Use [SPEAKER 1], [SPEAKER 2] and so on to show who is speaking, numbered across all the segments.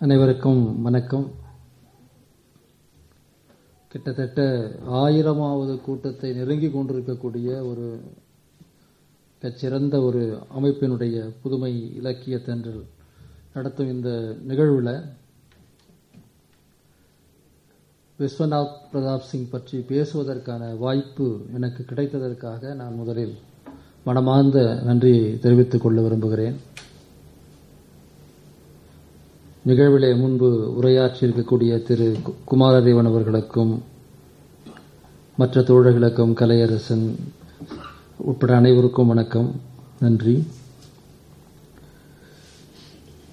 [SPEAKER 1] அனைவருக்கும் வணக்கம். கிட்டத்தட்ட ஆயிரமாவது கூட்டத்தை நெருங்கி கொண்டிருக்கக்கூடிய ஒரு சிறந்த ஒரு அமைப்பினுடைய புதுமை இலக்கிய தென்றல் நடத்தும் இந்த நிகழ்வில் விஸ்வநாத் பிரதாப் சிங் பற்றி பேசுவதற்கான வாய்ப்பு எனக்கு கிடைத்ததற்காக நான் முதலில் மனமார்ந்த நன்றியை தெரிவித்துக் கொள்ள விரும்புகிறேன். நிகழ்விலே முன்பு உரையாற்றியிருக்கக்கூடிய திரு குமாரதேவன் அவர்களுக்கும் மற்ற தோழர்களுக்கும் கலையரசன் உட்பட அனைவருக்கும் வணக்கம். நன்றி.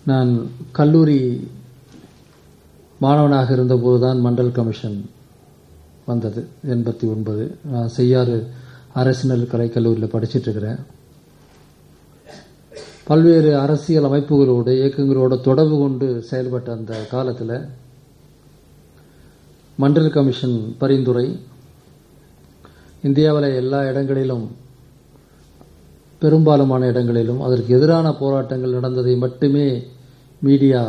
[SPEAKER 1] நான் கல்லூரி மாணவனாக இருந்தபோதுதான் மண்டல் கமிஷன் வந்தது எண்பத்தி ஒன்பது. நான் செய்யாறு அரசினல் கலைக்கல்லூரியில் படிச்சிட்டு இருக்கிறேன். பல்வேறு அரசியல் அமைப்புகளோடு இயக்கங்களோட தொடர்பு கொண்டு செயல்பட்ட அந்த காலத்தில் மண்டல் கமிஷன் பரிந்துரை இந்தியாவில் எல்லா இடங்களிலும் பெரும்பாலுமான இடங்களிலும் அதற்கு எதிரான போராட்டங்கள் நடந்ததை மட்டுமே மீடியா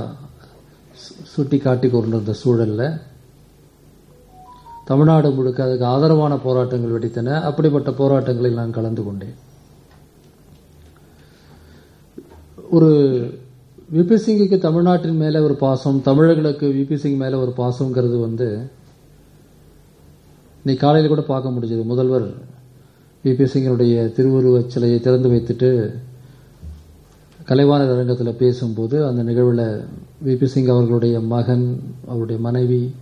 [SPEAKER 1] சுட்டி காட்டி கொண்டிருந்த சூழலில் தமிழ்நாடு முழுக்க அதுக்கு ஆதரவான போராட்டங்கள் வெடித்தன. அப்படிப்பட்ட போராட்டங்களில் நான் கலந்து கொண்டேன். ஒரு விபி சிங்குக்கு தமிழ்நாட்டின் மேலே ஒரு பாசம் தமிழர்களுக்கு விபி சிங் மேலே ஒரு பாசங்கிறது வந்து இன்னைக்கு காலையில் கூட பார்க்க முடிஞ்சது. முதல்வர் விபி சிங்கினுடைய திருவுருவச் சிலையை திறந்து வைத்துட்டு கலைவாணர் அரங்கத்தில் பேசும்போது அந்த நிகழ்வில் விபி சிங் அவர்களுடைய மகன் அவருடைய மனைவி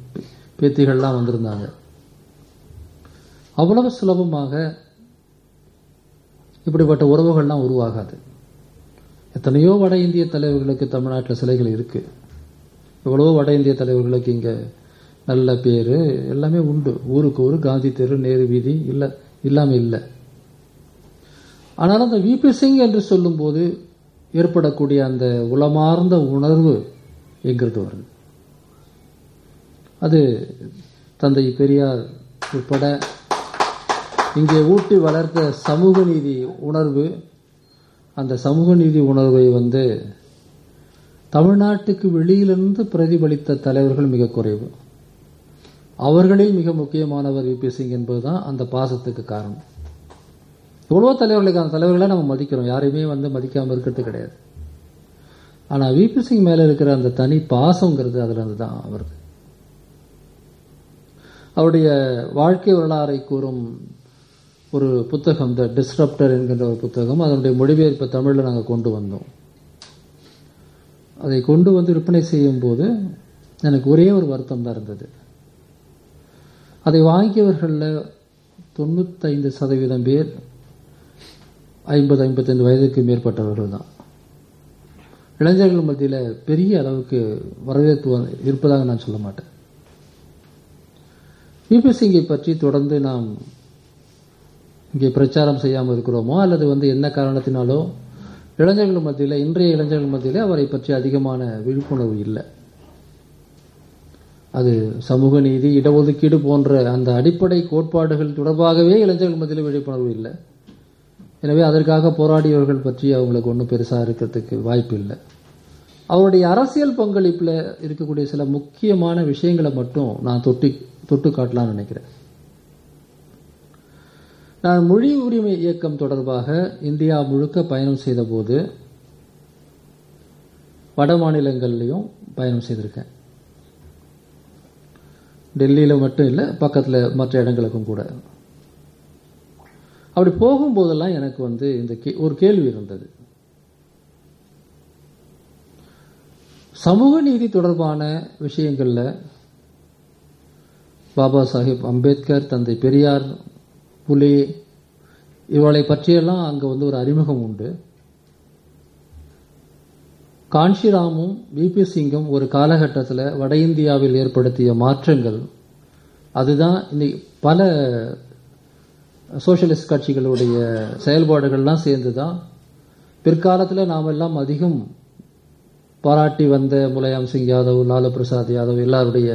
[SPEAKER 1] பேத்திகள்லாம் வந்திருந்தாங்க. அவ்வளவு சுலபமாக இப்படிப்பட்ட உறவுகள்லாம் உருவாகாது. எத்தனையோ வட இந்திய தலைவர்களுக்கு தமிழ்நாட்டில் சிலைகள் இருக்கு. எவ்வளவோ வட இந்திய தலைவர்களுக்கு இங்கே நல்ல பேர் எல்லாமே உண்டு. ஊருக்கு ஊர் காந்தி தெரு நேரு வீதி இல்லை இல்லாமல் இல்லை. ஆனால் அந்த விபி சிங் என்று சொல்லும்போது ஏற்படக்கூடிய அந்த உளமார்ந்த உணர்வு எங்கிறது வருது? அது தந்தை பெரியார் உட்பட இங்கே ஊட்டி வளர்த்த சமூக நீதி உணர்வு அந்த சமூக நீதி உணர்வை வந்து தமிழ்நாட்டுக்கு வெளியிலிருந்து பிரதிபலித்த தலைவர்கள் மிக குறைவு. அவர்களில் மிக முக்கியமானவர் யூபி சிங் என்பதுதான் அந்த பாசத்துக்கு காரணம். எவ்வளவோ தலைவர்களுக்கு அந்த தலைவர்களை நம்ம மதிக்கிறோம். யாரையுமே வந்து மதிக்காமல் இருக்கிறது கிடையாது. ஆனால் விபி சிங் மேலே இருக்கிற அந்த தனி பாசங்கிறது அதுல இருந்து தான் வருது அவருடைய வாழ்க்கை வரலாறை கூறும் ஒரு புத்தகம் த டிஸ்ரப்டர் என்கின்ற ஒரு புத்தகம். அதனுடைய மொழிபெயர்ப்பை தமிழில் நாங்கள் கொண்டு வந்தோம். அதை கொண்டு வந்து விற்பனை செய்யும் போது எனக்கு ஒரே ஒரு வருத்தம் தான் இருந்தது. அதை வாங்கியவர்களில் தொண்ணூத்தைந்து சதவீதம் பேர் ஐம்பது ஐம்பத்தைந்து வயதுக்கு மேற்பட்டவர்கள் தான். இளைஞர்கள் மத்தியில் பெரிய அளவுக்கு வரவேற்பு இருப்பதாக நான் சொல்ல மாட்டேன். பிபி சிங்கை பற்றி தொடர்ந்து நாம் இங்கே பிரச்சாரம் செய்யாமல் இருக்கிறோமோ அல்லது வந்து என்ன காரணத்தினாலோ இளைஞர்கள் மத்தியில் இன்றைய இளைஞர்கள் மத்தியில் அவரை பற்றி அதிகமான விழிப்புணர்வு இல்லை. அது சமூக நீதி இடஒதுக்கீடு போன்ற அந்த அடிப்படை கோட்பாடுகள் தொடர்பாகவே இளைஞர்கள் மத்தியில் விழிப்புணர்வு இல்லை. எனவே அதற்காக போராடியவர்கள் பற்றி அவங்களுக்கு ஒன்றும் பெருசாக இருக்கிறதுக்கு வாய்ப்பு இல்லை. அவருடைய அரசியல் பங்களிப்பில் இருக்கக்கூடிய சில முக்கியமான விஷயங்களை மட்டும் நான் தொட்டி தொட்டு காட்டலாம்னு நினைக்கிறேன். நான் மொழி உரிமை இயக்கம் தொடர்பாக இந்தியா முழுக்க பயணம் செய்தபோது வட மாநிலங்கள்லையும் பயணம் செய்திருக்கேன். டெல்லியில் மட்டும் இல்லை பக்கத்தில் மற்ற இடங்களுக்கும் கூட. அப்படி போகும்போதெல்லாம் எனக்கு வந்து இந்த ஒரு கேள்வி இருந்தது. சமூக நீதி தொடர்பான விஷயங்களில் பாபா சாஹிப் அம்பேத்கர் தந்தை பெரியார் புலே இவளை பற்றியெல்லாம் அங்கே வந்து ஒரு அறிமுகம் உண்டு. காஞ்சிராமும் விபி சிங்கும் ஒரு காலகட்டத்தில் வட இந்தியாவில் ஏற்படுத்திய மாற்றங்கள். அதுதான் இன்னைக்கு பல சோசியலிஸ்ட் கட்சிகளுடைய செயல்பாடுகள்லாம் சேர்ந்து தான் பிற்காலத்தில் நாம் எல்லாம் அதிகம் பாராட்டி வந்த முலாயம் சிங் யாதவ் லாலு பிரசாத் யாதவ் எல்லாருடைய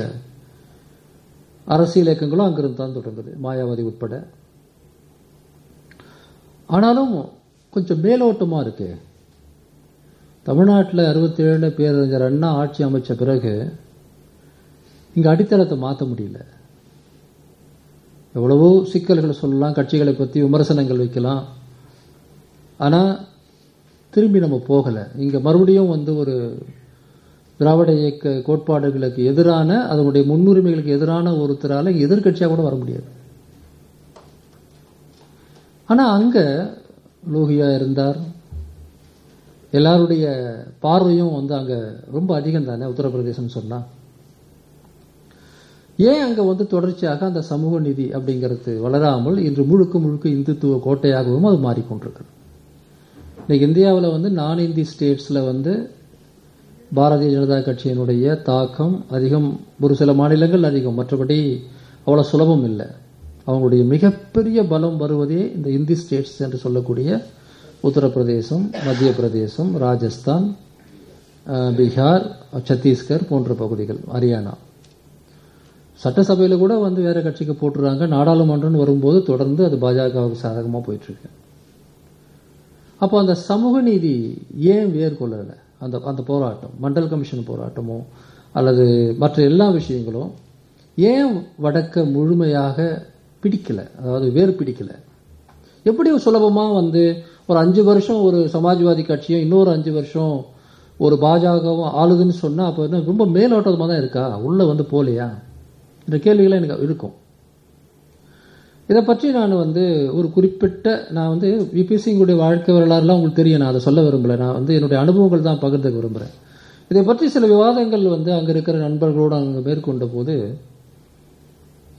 [SPEAKER 1] அரசியல் இயக்கங்களும் அங்கிருந்து தான் தொடங்குது மாயாவதி உட்பட. ஆனாலும் கொஞ்சம் மேலோட்டமாக இருக்கு. தமிழ்நாட்டில் அறுபத்தி ஏழு பேரறிஞர் அண்ணா ஆட்சி அமைச்ச பிறகு இங்கே அடித்தளத்தை மாற்ற முடியல. எவ்வளவோ சிக்கல்களை சொல்லலாம் கட்சிகளை பற்றி விமர்சனங்கள் வைக்கலாம். ஆனால் திரும்பி நம்ம போகலை. இங்கே மறுபடியும் வந்து ஒரு திராவிட இயக்க கோட்பாடுகளுக்கு எதிரான அதனுடைய முன்னுரிமைகளுக்கு எதிரான ஒருத்தரால் எதிர்கட்சியாக கூட வர முடியாது. ஆனால் அங்கே லோகியா இருந்தார். எல்லாருடைய பார்வையும் வந்து அங்கே ரொம்ப அதிகம் தானே உத்தரப்பிரதேசம் சொன்னால் ஏன் அங்கே வந்து தொடர்ச்சியாக அந்த சமூக நிதி அப்படிங்கிறது வளராமல் இன்று முழுக்க முழுக்க இந்துத்துவ கோட்டையாகவும் அது மாறிக்கொண்டிருக்கிறது. இன்னைக்கு இந்தியாவில் வந்து நான் இந்தி ஸ்டேட்ஸில் வந்து பாரதிய ஜனதா கட்சியினுடைய தாக்கம் அதிகம். ஒரு சில மாநிலங்கள் அதிகம். மற்றபடி அவ்வளோ சுலபம் இல்லை. அவங்களுடைய மிகப்பெரிய பலம் வருவதே இந்த இந்தி ஸ்டேட்ஸ் என்று சொல்லக்கூடிய உத்தரப்பிரதேசம் மத்திய பிரதேசம் ராஜஸ்தான் பீகார் சத்தீஸ்கர் போன்ற பகுதிகள் ஹரியானா. சட்டசபையில் கூட வந்து வேற கட்சிக்கு போட்டுறாங்க. நாடாளுமன்றம் வரும்போது தொடர்ந்து அது பாஜகவுக்கு சாதகமாக போயிட்டு இருக்கு அப்போ அந்த சமூக நீதி ஏன் வேர்கொள்ளலை? அந்த அந்த போராட்டம் மண்டல் கமிஷன் போராட்டமோ அல்லது மற்ற எல்லா விஷயங்களும் ஏன் வடக்க முழுமையாக பிடிக்கல. அதாவது வேறு பிடிக்கல. எப்படி சுலபமாக வந்து ஒரு அஞ்சு வருஷம் ஒரு சமாஜ்வாதி கட்சியும் இன்னொரு அஞ்சு வருஷம் ஒரு பாஜகவும் ஆளுதுன்னு சொன்னால் அப்போ என்ன ரொம்ப மேலோட்டமாக தான் இருக்கா? உள்ளே வந்து போலையா இந்த கேள்விகள்லாம் எனக்கு இருக்கும். இதை பற்றி நான் வந்து ஒரு குறிப்பிட்ட நான் வந்து விபிசிங்களுடைய வாழ்க்கை வரலாறுலாம் உங்களுக்கு தெரியும். நான் அதை சொல்ல விரும்பலை. நான் வந்து என்னுடைய அனுபவங்கள் தான் பகிர்ந்துக்க விரும்புகிறேன் இதை பற்றி சில விவாதங்கள் வந்து அங்கே இருக்கிற நண்பர்களோடு அங்கே மேற்கொண்ட போது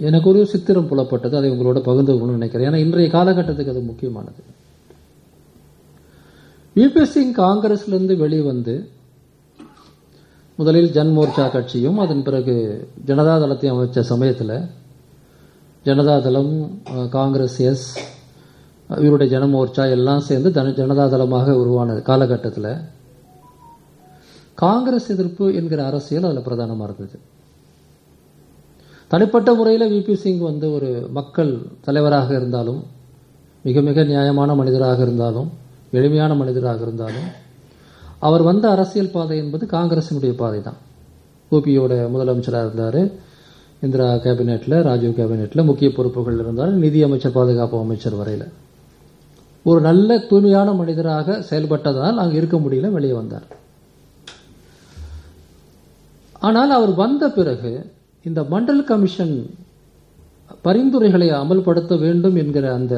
[SPEAKER 1] எனக்கு ஒரு சித்திரம் புலப்பட்டது அதை உங்களோட பகிர்ந்து கொள்ளணும்னு நினைக்கிறேன். ஏன்னா இன்றைய காலகட்டத்துக்கு அது முக்கியமானது. விபி சிங் காங்கிரஸ்லேருந்து வெளிவந்து முதலில் ஜன்மோர்ச்சா கட்சியும் அதன் பிறகு ஜனதா அமைச்ச சமயத்தில் ஜனதா தளம் காங்கிரஸ் எஸ் இவருடைய ஜனமோர்ச்சா எல்லாம் சேர்ந்து ஜன ஜனதா தளமாக உருவான காலகட்டத்தில். காங்கிரஸ் எதிர்ப்பு என்கிற அரசியல் அதில் பிரதானமாக இருந்தது. தனிப்பட்ட முறையில் விபி சிங் வந்து ஒரு மக்கள் தலைவராக இருந்தாலும் மிக மிக நியாயமான மனிதராக இருந்தாலும் எளிமையான மனிதராக இருந்தாலும் அவர் வந்த அரசியல் பாதை என்பது காங்கிரசினுடைய பாதை தான் ஓபியோட முதலமைச்சராக இருந்தார் இந்திரா கேபினெட்டில் ராஜீவ் கேபினெட்டில் முக்கிய பொறுப்புகள் இருந்தார் நிதி அமைச்சர் பாதுகாப்பு அமைச்சர் வரையில். ஒரு நல்ல தூய்மையான மனிதராக செயல்பட்டதால் அங்கே இருக்க முடியல வெளியே வந்தார். ஆனால் அவர் வந்த பிறகு இந்த மண்டல் கமிஷன் பரிந்துரைகளை அமல்படுத்த வேண்டும் என்கிற அந்த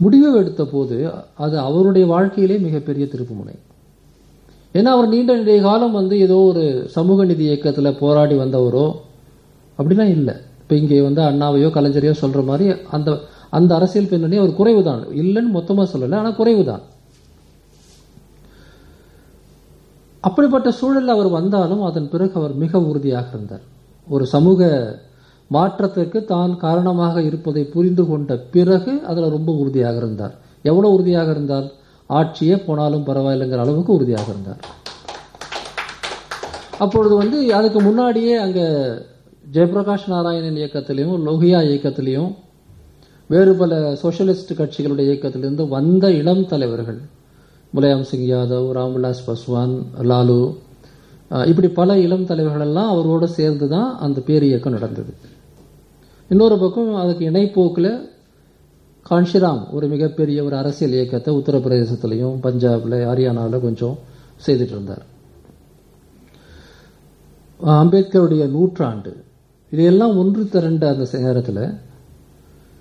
[SPEAKER 1] முடிவை எடுத்த போது அது அவருடைய வாழ்க்கையிலே மிகப்பெரிய திருப்புமுனை. ஏன்னா அவர் நீண்ட நிறைய காலம் வந்து ஏதோ ஒரு சமூக நிதி இயக்கத்தில் போராடி வந்தவரோ அப்படிலாம் இல்லை. இப்போ இங்கே வந்து அண்ணாவையோ கலைஞரையோ சொல்ற மாதிரி அந்த அந்த அரசியல் பின்னணி அவர் குறைவு தான் இல்லைன்னு மொத்தமாக சொல்லலை ஆனால் குறைவு தான் அப்படிப்பட்ட சூழலில் அவர் வந்தாலும் அதன் பிறகு அவர் மிக உறுதியாக இருந்தார். ஒரு சமூக மாற்றத்திற்கு தான் காரணமாக இருப்பதை புரிந்து கொண்ட பிறகு அதில் ரொம்ப உறுதியாக இருந்தார். எவ்வளவு உறுதியாக இருந்தால் ஆட்சியே போனாலும் பரவாயில்லைங்கிற அளவுக்கு உறுதியாக இருந்தார். அப்பொழுது வந்து அதுக்கு முன்னாடியே அங்கே ஜெயபிரகாஷ் நாராயணன் இயக்கத்திலையும் லோகியா இயக்கத்திலையும் வேறு பல சோசியலிஸ்ட் கட்சிகளுடைய இயக்கத்திலிருந்து வந்த இளம் தலைவர்கள் முலாயம் சிங் யாதவ் ராம்விலாஸ் பஸ்வான் லாலு இப்படி பல இளம் தலைவர்கள் எல்லாம் அவரோடு சேர்ந்து தான் அந்த பேர் இயக்கம் நடந்தது. இன்னொரு பக்கம் அதுக்கு இணைப்போக்கில் கான்ஷிராம் ஒரு மிகப்பெரிய ஒரு அரசியல் இயக்கத்தை உத்தரப்பிரதேசத்திலையும் பஞ்சாபில் ஹரியானாவில் கொஞ்சம் செய்துட்டு இருந்தார் அம்பேத்கருடைய நூற்றாண்டு இதையெல்லாம் ஒன்று திரண்ட அந்த நேரத்தில்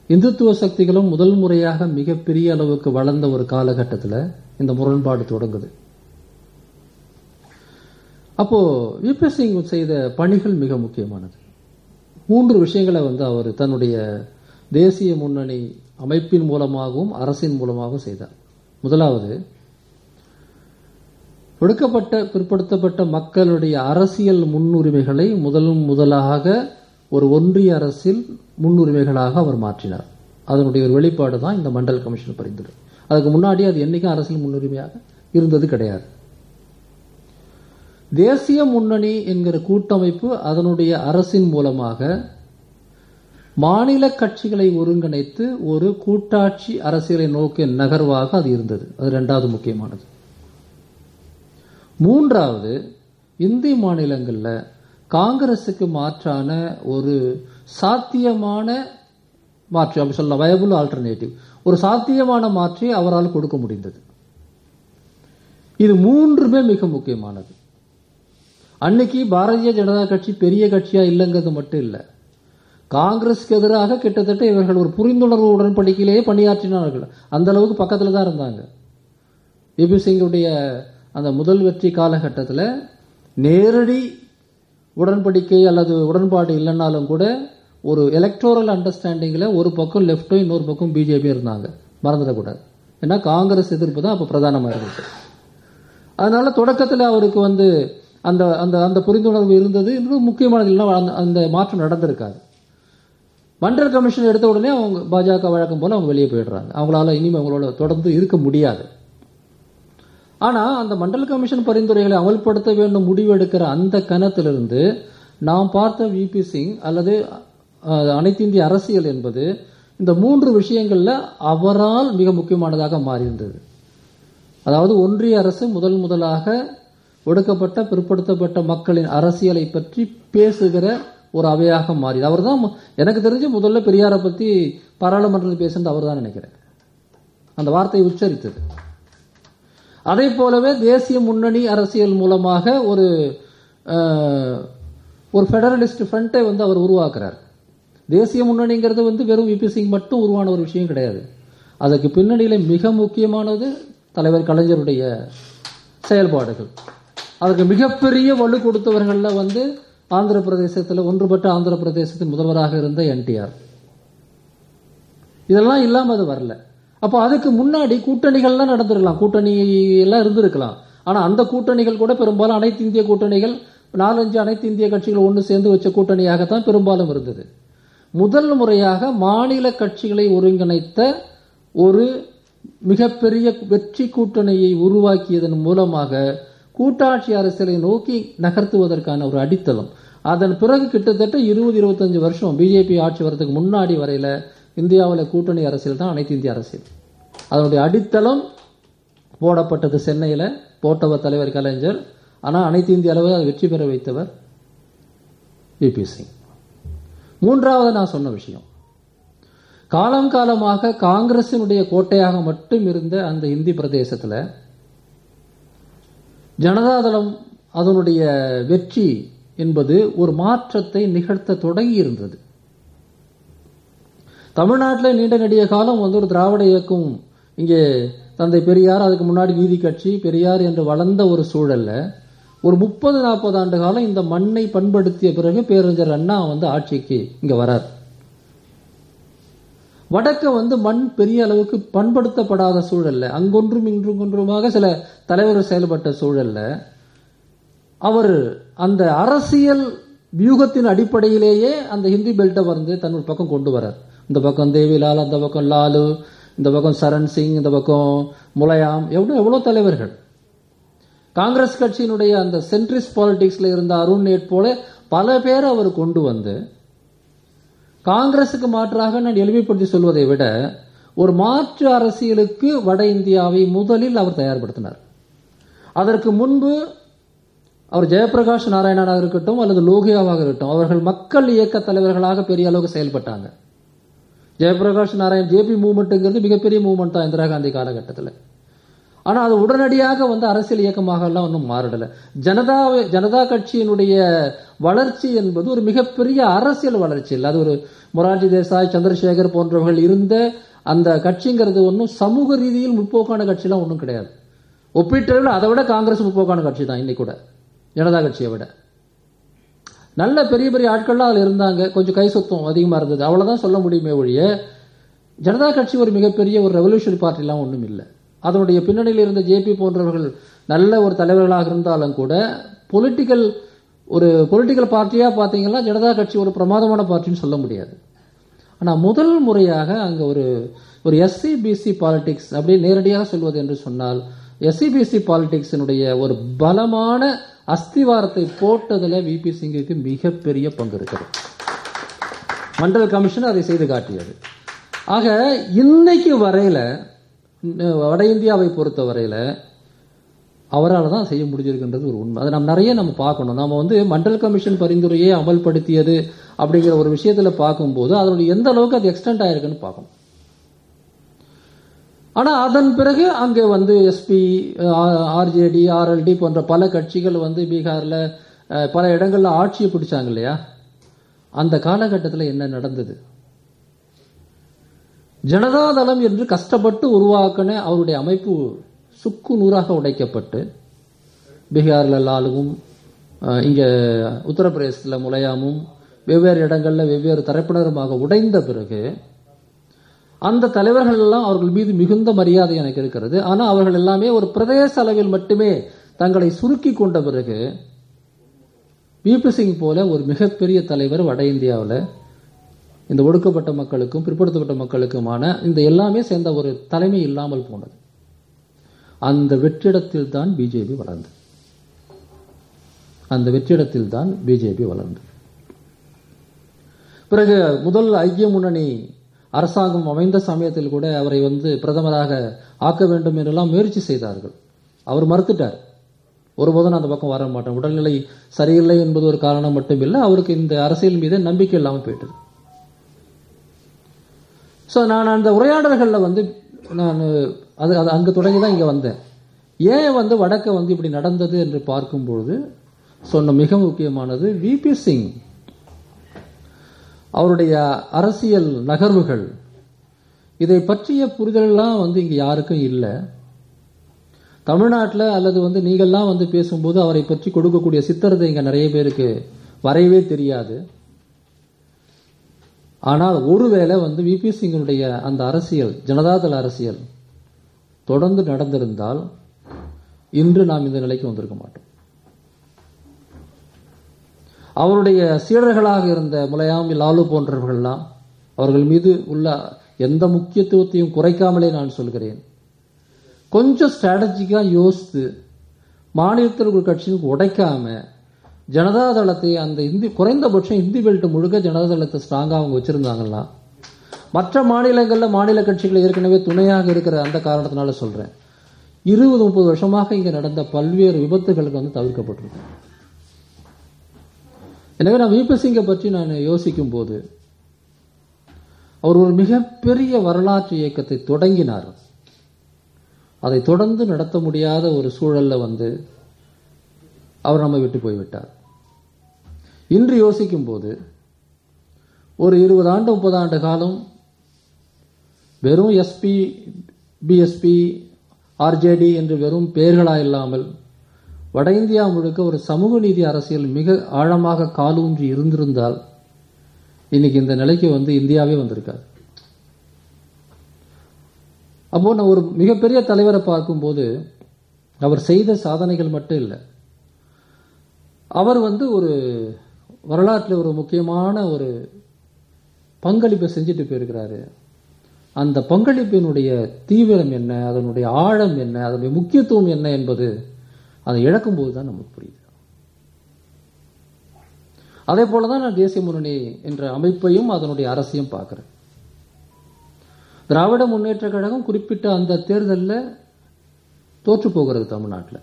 [SPEAKER 1] இந்துத்துவ சக்திகளும் முதல் முறையாக மிகப்பெரிய அளவுக்கு வளர்ந்த ஒரு காலகட்டத்தில் இந்த முரண்பாடு தொடங்குது. அப்போ விபி சிங் செய்த பணிகள் மிக முக்கியமானது. மூன்று விஷயங்களை வந்து அவர் தன்னுடைய தேசிய முன்னணி அமைப்பின் மூலமாகவும் அரசின் மூலமாகவும் செய்தார். முதலாவது ஒடுக்கப்பட்ட பிற்படுத்தப்பட்ட மக்களுடைய அரசியல் முன்னுரிமைகளை முதல் முதலாக ஒரு ஒன்றிய அரசில் முன்னுரிமைகளாக அவர் மாற்றினார். அதனுடைய ஒரு வெளிப்பாடு தான் இந்த மண்டல் கமிஷன் பரிந்துரை. அதுக்கு முன்னாடி அது என்னைக்கும் அரசியல் முன்னுரிமையாக இருந்தது கிடையாது. தேசிய முன்னணி என்கிற கூட்டமைப்பு அதனுடைய அரசின் மூலமாக மாநில கட்சிகளை ஒருங்கிணைத்து ஒரு கூட்டாட்சி அரசியலை நோக்கிய நகர்வாக அது இருந்தது. அது ரெண்டாவது முக்கியமானது. மூன்றாவது இந்தி மாநிலங்களில் காங்கிரஸுக்கு மாற்றான ஒரு சாத்தியமான மாற்று அப்படி சொல்லலாம் வயபுல் ஆல்டர்னேட்டிவ் ஒரு சாத்தியமான மாற்றி அவரால் கொடுக்க முடிந்தது. இது மூன்றுமே மிக முக்கியமானது. அன்னைக்கு பாரதிய ஜனதா கட்சி பெரிய கட்சியா இல்லைங்கிறது மட்டும் இல்லை. காங்கிரஸ்க்கு எதிராக கிட்டத்தட்ட இவர்கள் ஒரு புரிந்துணர்வு உடன்படிக்கையிலேயே பணியாற்றினார்கள். அந்த அளவுக்கு பக்கத்தில் தான் இருந்தாங்க. விபி சிங்குடைய அந்த முதல் வெற்றி காலகட்டத்தில் நேரடி உடன்படிக்கை அல்லது உடன்பாடு இல்லைன்னாலும் கூட ஒரு எலக்டோரல் அண்டர்ஸ்டாண்டிங்கில் ஒரு பக்கம் லெஃப்ட்டும் இன்னொரு பக்கம் பிஜேபி இருந்தாங்க. மறந்துடக்கூடாது ஏன்னா காங்கிரஸ் எதிர்ப்பு தான் அப்போ பிரதானமாக இருந்துச்சு. அதனால தொடக்கத்தில் அவருக்கு வந்து அந்த அந்த அந்த புரிந்துணர்வு இருந்தது என்பது முக்கியமானது இல்லைன்னா அந்த- அந்த மாற்றம் நடந்திருக்காது. மண்டல் கமிஷன் எடுத்த உடனே அவங்க பாஜக வழக்கம் போல அவங்க வெளியே போயிடுறாங்க. அவங்களால இனிமேல் அவங்களோட தொடர்ந்து இருக்க முடியாது. ஆனால் அந்த மண்டல் கமிஷன் பரிந்துரைகளை அமல்படுத்த வேண்டும் முடிவு எடுக்கிற அந்த கணத்திலிருந்து நாம் பார்த்த விபி சிங் அல்லது அனைத்து இந்திய அரசியல் என்பது இந்த மூன்று விஷயங்களில் அவரால் மிக முக்கியமானதாக மாறியிருந்தது. அதாவது ஒன்றிய அரசு முதல் முதலாக ஒடுக்கப்பட்ட பிற்படுத்தப்பட்ட மக்களின் அரசியலை பற்றி பேசுகிற ஒரு அவையாக மாறியது. அவர் தான் எனக்கு தெரிஞ்சு முதல்ல பெரியாரை பத்தி பாராளுமன்றத்தில் பேசுனது அவர் தான் நினைக்கிறேன். அந்த வார்த்தையை உச்சரித்தது. அதே போலவே தேசிய முன்னணி அரசியல் மூலமாக ஒரு ஒரு ஃபெடரலிஸ்ட் ஃப்ரண்ட்டை வந்து அவர் உருவாக்குறார். தேசிய முன்னணிங்கிறது வந்து வெறும் விபி சிங் மட்டும் உருவான ஒரு விஷயம் கிடையாது. அதுக்கு பின்னணியில் மிக முக்கியமானது தலைவர் கலைஞருடைய செயல்பாடுகள். அதற்கு மிகப்பெரிய வலு கொடுத்தவர்கள்ல வந்து ஆந்திர பிரதேசத்தில் ஒன்றுபட்ட ஆந்திர பிரதேசத்தின் முதல்வராக இருந்த என்டிஆர். இதெல்லாம் இல்லாம அது வரல. அப்போ அதுக்கு முன்னாடி கூட்டணிகள்லாம் நடந்திருக்கலாம். கூட்டணி எல்லாம் இருந்திருக்கலாம். ஆனா அந்த கூட்டணிகள் கூட பெரும்பாலும் அனைத்து இந்திய கூட்டணிகள் நாலஞ்சு அனைத்து இந்திய கட்சிகள் ஒன்று சேர்ந்து வச்ச கூட்டணியாகத்தான் பெரும்பாலும் இருந்தது. முதல் முறையாக மாநில கட்சிகளை ஒருங்கிணைத்த ஒரு மிகப்பெரிய வெற்றி கூட்டணியை உருவாக்கியதன் மூலமாக கூட்டாட்சி அரசியலை நோக்கி நகர்த்துவதற்கான ஒரு அடித்தளம். அதன் பிறகு கிட்டத்தட்ட இருபது இருபத்தஞ்சு வருஷம் பிஜேபி ஆட்சி வரதுக்கு முன்னாடி வரையில் இந்தியாவில் கூட்டணி அரசியல் தான் அனைத்து இந்திய அரசியல். அதனுடைய அடித்தளம் போடப்பட்டது சென்னையில் போட்டவர் தலைவர் கலைஞர் ஆனால் அனைத்து இந்திய அளவில் அதை வெற்றி பெற வைத்தவர் விபி சிங். மூன்றாவது நான் சொன்ன விஷயம். காலம் காலமாக காங்கிரசினுடைய கோட்டையாக மட்டும் இருந்த அந்த இந்தி பிரதேசத்தில் ஜனதாதளம் அதனுடைய வெற்றி என்பது ஒரு மாற்றத்தை நிகழ்த்த தொடங்கி இருந்தது தமிழ்நாட்டில் நீண்ட நெடிய காலம் வந்து ஒரு திராவிட இயக்கம் இங்கே தந்தை பெரியார் அதுக்கு முன்னாடி நீதி கட்சி பெரியார் என்று வளர்ந்த ஒரு சூழல்ல ஒரு முப்பது நாற்பது ஆண்டு காலம் இந்த மண்ணை பண்படுத்திய பிறகு பேரறிஞர் அண்ணா வந்து ஆட்சிக்கு இங்க வரார். வடக்க வந்து மண் பெரிய அளவுக்கு பண்படுத்தப்படாத சூழல்ல. அங்கொன்றும் இன்றும் ஒன்றுமாக சில தலைவர்கள் செயல்பட்ட சூழல்ல. அவர் அந்த அரசியல் வியூகத்தின் அடிப்படையிலேயே அந்த ஹிந்தி பெல்ட்டை வந்து தன்னோட பக்கம் கொண்டு வரார். இந்த பக்கம் தேவிலால் அந்த பக்கம் லாலு இந்த பக்கம் சரண் சிங் இந்த பக்கம் முலையாம் எவ்வளோ எவ்வளோ தலைவர்கள். காங்கிரஸ் கட்சியினுடைய அந்த சென்ட்ரிஸ் பாலிட்டிக்ஸில் இருந்த அருண் நேட் போல பல பேர் அவர் கொண்டு வந்து காங்கிரசுக்கு மாற்றாக நான் எளிமைப்படுத்தி சொல்வதை விட ஒரு மாற்று அரசியலுக்கு வட இந்தியாவை முதலில் அவர் தயார்படுத்தினார். அதற்கு முன்பு அவர் ஜெயபிரகாஷ் நாராயணனாக இருக்கட்டும் அல்லது லோகியாவாக இருக்கட்டும் அவர்கள் மக்கள் இயக்க தலைவர்களாக பெரிய அளவுக்கு செயல்பட்டாங்க. ஜெயபிரகாஷ் நாராயண் ஜேபி மூவ்மெண்ட்டுங்கிறது மிகப்பெரிய மூவ்மெண்ட் தான் இந்திரா காந்தி காலகட்டத்தில். ஆனால் அது உடனடியாக வந்து அரசியல் இயக்கமாக எல்லாம் ஒன்றும் மாறிடலை ஜனதா ஜனதா கட்சியினுடைய வளர்ச்சி என்பது ஒரு மிகப்பெரிய அரசியல் வளர்ச்சி இல்லை. அது ஒரு மொரார்ஜி தேசாய் சந்திரசேகர் போன்றவர்கள் இருந்த அந்த கட்சிங்கிறது ஒன்றும் சமூக ரீதியில் முற்போக்கான கட்சிலாம் ஒன்றும் கிடையாது. ஒப்பீட்டளவில் அதை விட காங்கிரஸ் முற்போக்கான கட்சி தான் இன்னைக்கு கூட. ஜனதா கட்சியை விட. நல்ல பெரிய பெரிய ஆட்கள்லாம் அதில் இருந்தாங்க. கொஞ்சம் கை சுத்தம் அதிகமாக இருந்தது. அவ்வளோதான் சொல்ல முடியுமே ஒழிய ஜனதா கட்சி ஒரு மிகப்பெரிய ஒரு ரெவல்யூஷன் பார்ட்டிலாம் ஒன்றும் இல்லை. அதனுடைய பின்னணியில் இருந்த ஜேபி போன்றவர்கள் நல்ல ஒரு தலைவர்களாக இருந்தாலும் கூட பொலிட்டிக்கல் ஒரு பொலிட்டிக்கல் பார்ட்டியாக பார்த்தீங்கன்னா ஜனதா கட்சி ஒரு பிரமாதமான பார்ட்டின்னு சொல்ல முடியாது. ஆனால் முதல் முறையாக அங்கே ஒரு ஒரு எஸ்சி பிசி பாலிடிக்ஸ் அப்படி நேரடியாக சொல்வது என்று சொன்னால் எஸ்சிபிசி பாலிடிக்ஸினுடைய ஒரு பலமான அஸ்திவாரத்தை போட்டதில் விபி சிங்குக்கு மிகப்பெரிய பங்கு இருக்கிறது மண்டல் கமிஷன் அதை செய்து காட்டியது. ஆக இன்னைக்கு வரையில வட இந்தியாவை பொறுத்தவரையில் அவரால் தான் செய்ய முடிஞ்சிருக்குன்றது ஒரு உண்மை. அதை நம்ம நிறைய நம்ம பார்க்கணும். நம்ம வந்து மண்டல் கமிஷன் பரிந்துரையை அமல்படுத்தியது அப்படிங்கிற ஒரு விஷயத்தில் பார்க்கும்போது அதனுடைய எந்த அளவுக்கு அது எக்ஸ்டெண்ட் ஆயிருக்குன்னு பார்க்கணும். ஆனால் அதன் பிறகு அங்கே வந்து எஸ்பி ஆர்ஜேடி ஆர்எல்டி போன்ற பல கட்சிகள் வந்து பீகாரில் பல இடங்களில் ஆட்சியை பிடிச்சாங்க இல்லையா? அந்த காலகட்டத்தில் என்ன நடந்தது? ஜனதாதளம் என்று கஷ்டப்பட்டு உருவாக்கின அவருடைய அமைப்பு சுக்கு நூறாக உடைக்கப்பட்டு பீகாரில் லாலுவும் இங்கே உத்தரப்பிரதேசத்தில் முலையாமும் வெவ்வேறு இடங்களில் வெவ்வேறு தரப்பினருமாக உடைந்த பிறகு அந்த தலைவர்கள் எல்லாம் அவர்கள் மீது மிகுந்த மரியாதை எனக்கு இருக்கிறது. ஆனால் அவர்கள் எல்லாமே ஒரு பிரதேச அளவில் மட்டுமே தங்களை சுருக்கி கொண்ட பிறகு பிபி சிங் போல ஒரு மிகப்பெரிய தலைவர் வட இந்தியாவில் இந்த ஒடுக்கப்பட்ட மக்களுக்கும் பிற்படுத்தப்பட்ட மக்களுக்குமான இந்த எல்லாமே சேர்ந்த ஒரு தலைமை இல்லாமல் போனது. அந்த வெற்றிடத்தில் தான் பிஜேபி வளர்ந்தது அந்த வெற்றிடத்தில் தான் பிஜேபி வளர்ந்தது பிறகு முதல் ஐக்கிய முன்னணி அரசாங்கம் அமைந்த சமயத்தில் கூட அவரை வந்து பிரதமராக ஆக்க வேண்டும் என்றெல்லாம் முயற்சி செய்தார்கள். அவர் மறுத்துட்டார். ஒருபோதும் நான் அந்த பக்கம் வர மாட்டேன். உடல்நிலை சரியில்லை என்பது ஒரு காரணம் மட்டும் இல்லை அவருக்கு இந்த அரசியல் மீது நம்பிக்கை இல்லாமல் போயிட்டது. ஸோ நான் அந்த உரையாடல்களில் வந்து நான் அது அது அங்கே தொடங்கி தான் இங்கே வந்தேன். ஏன் வந்து வடக்க வந்து இப்படி நடந்தது என்று பார்க்கும்பொழுது சொன்ன மிக முக்கியமானது விபி சிங். அவருடைய அரசியல் நகர்வுகள். இதை பற்றிய புரிதலெல்லாம் வந்து இங்கே யாருக்கும் இல்லை. தமிழ்நாட்டில் அல்லது வந்து நீங்கள்லாம் வந்து பேசும்போது அவரை பற்றி கொடுக்கக்கூடிய சித்திரத்தை இங்கே நிறைய பேருக்கு வரையவே தெரியாது. ஆனால் ஒருவேளை வந்து விபி சிங்கினுடைய அந்த அரசியல் ஜனதாதள அரசியல் தொடர்ந்து நடந்திருந்தால் இன்று நாம் இந்த நிலைக்கு வந்திருக்க மாட்டோம். அவருடைய சீடர்களாக இருந்த முலையாமி லாலு போன்றவர்கள்லாம் அவர்கள் மீது உள்ள எந்த முக்கியத்துவத்தையும் குறைக்காமலே நான் சொல்கிறேன். கொஞ்சம் ஸ்ட்ராட்டஜிக்காக யோசித்து மாநிலத்தில் ஒரு கட்சியும் உடைக்காமல் ஜனதாதளத்தை அந்த இந்தி குறைந்தபட்சம் இந்தி பெல்ட் முழுக்க ஜனதாதளத்தை ஸ்ட்ராங்காக அவங்க வச்சிருந்தாங்கன்னா மற்ற மாநிலங்களில் மாநில கட்சிகள் ஏற்கனவே துணையாக இருக்கிற அந்த காரணத்தினால சொல்றேன். இருபது முப்பது வருஷமாக இங்க நடந்த பல்வேறு விபத்துகளுக்கு வந்து தவிர்க்கப்பட்டிருக்கு. எனவே நான் விபி சிங்கை பற்றி நான் யோசிக்கும் போது அவர் ஒரு மிகப்பெரிய வரலாற்று இயக்கத்தை தொடங்கினார். அதை தொடர்ந்து நடத்த முடியாத ஒரு சூழல்ல வந்து அவர் நம்மை விட்டு போய்விட்டார். இன்று யோசிக்கும் போது ஒரு இருபது ஆண்டு முப்பது ஆண்டு காலம் வெறும் எஸ்பி பிஎஸ்பி ஆர்ஜேடி என்று வெறும் பெயர்களா இல்லாமல் வட இந்தியா முழுக்க ஒரு சமூக நீதி அரசியல் மிக ஆழமாக காலூன்றி இருந்திருந்தால் இன்னைக்கு இந்த நிலைக்கு வந்து இந்தியாவே வந்திருக்காது. அப்போ நான் ஒரு மிகப்பெரிய தலைவரை பார்க்கும்போது அவர் செய்த சாதனைகள் மட்டும் இல்லை. அவர் வந்து ஒரு வரலாற்றில் ஒரு முக்கியமான ஒரு பங்களிப்பை செஞ்சுட்டு போயிருக்கிறாரு. அந்த பங்களிப்பினுடைய தீவிரம் என்ன அதனுடைய ஆழம் என்ன அதனுடைய முக்கியத்துவம் என்ன என்பது அதை இழக்கும்போது தான் நமக்கு புரியுது. அதே போல தான் நான் தேசிய முன்னணி என்ற அமைப்பையும் அதனுடைய அரசையும் பார்க்குறேன். திராவிட முன்னேற்ற கழகம் குறிப்பிட்ட அந்த தேர்தலில் தோற்று போகிறது தமிழ்நாட்டில்.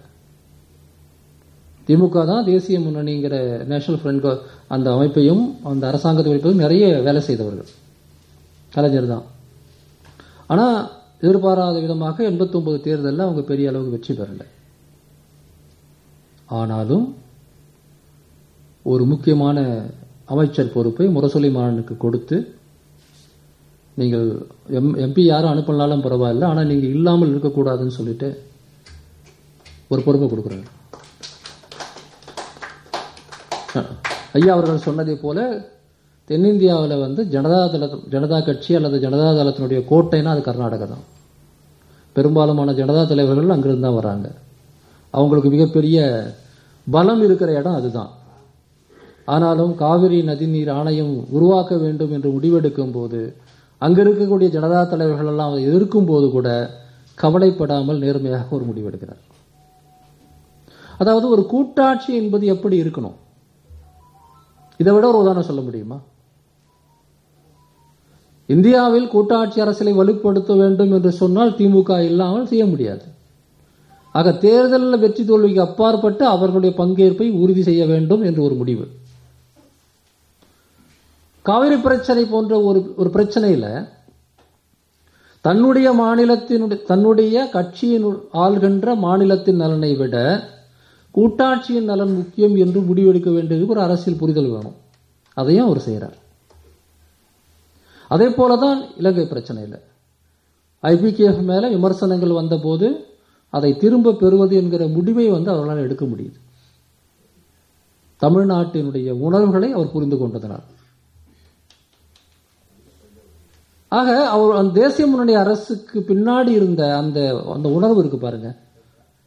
[SPEAKER 1] திமுக தான் தேசிய முன்னணிங்கிற நேஷனல் ஃப்ரண்ட் அந்த அமைப்பையும் அந்த அரசாங்கத்தை அமைப்பையும் நிறைய வேலை செய்தவர்கள். கலைஞர் தான். ஆனால் எதிர்பாராத விதமாக எண்பத்தொன்பது தேர்தலில் அவங்க பெரிய அளவுக்கு வெற்றி பெறலை. ஆனாலும் ஒரு முக்கியமான அமைச்சர் பொறுப்பை முரசொலி மாறனுக்கு கொடுத்து நீங்கள் எம் எம்பி யாரும் அனுப்பினாலும் பரவாயில்ல ஆனால் நீங்கள் இல்லாமல் இருக்கக்கூடாதுன்னு சொல்லிட்டு ஒரு பொறுப்பை கொடுக்குறாங்க. ஐயா அவர்கள் சொன்னதை போல தென்னிந்தியாவில் வந்து ஜனதா தள ஜனதா கட்சி அல்லது ஜனதா தளத்தினுடைய கோட்டைன்னா அது கர்நாடகா தான் பெரும்பாலுமான ஜனதா தலைவர்கள் அங்கிருந்து தான் வராங்க. அவங்களுக்கு மிகப்பெரிய பலம் இருக்கிற இடம் அதுதான். ஆனாலும் காவிரி நதிநீர் ஆணையம் உருவாக்க வேண்டும் என்று முடிவெடுக்கும் போது அங்கே இருக்கக்கூடிய ஜனதா தலைவர்கள் எல்லாம் எதிர்க்கும் போது கூட கவலைப்படாமல் நேர்மையாக ஒரு முடிவெடுக்கிறார். அதாவது ஒரு கூட்டாட்சி என்பது எப்படி இருக்கணும்? இதை விட ஒரு உதாரணம் சொல்ல முடியுமா? இந்தியாவில் கூட்டாட்சி அரசியலை வலுப்படுத்த வேண்டும் என்று சொன்னால் திமுக இல்லாமல் செய்ய முடியாது. ஆக தேர்தலில் வெற்றி தோல்விக்கு அப்பாற்பட்டு அவர்களுடைய பங்கேற்பை உறுதி செய்ய வேண்டும் என்று ஒரு முடிவு. காவிரி பிரச்சனை போன்ற ஒரு ஒரு பிரச்சனையில தன்னுடைய மாநிலத்தினுடைய தன்னுடைய கட்சியின் ஆள்கின்ற மாநிலத்தின் நலனை விட கூட்டாட்சியின் நலன் முக்கியம் என்று முடிவெடுக்க வேண்டியது ஒரு அரசியல் புரிதல் வேணும். அதையும் அவர் செய்கிறார் அதே போல தான் இலங்கை பிரச்சனையில். ஐபிகேஎஃப் மேலே விமர்சனங்கள் வந்தபோது அதை திரும்ப பெறுவது என்கிற முடிவை வந்து அவர்களால் எடுக்க முடியுது. தமிழ்நாட்டினுடைய உணர்வுகளை அவர் புரிந்து கொண்டதனால். ஆக அவர் அந்த தேசிய முன்னணி அரசுக்கு பின்னாடி இருந்த அந்த அந்த உணர்வு இருக்கு பாருங்க.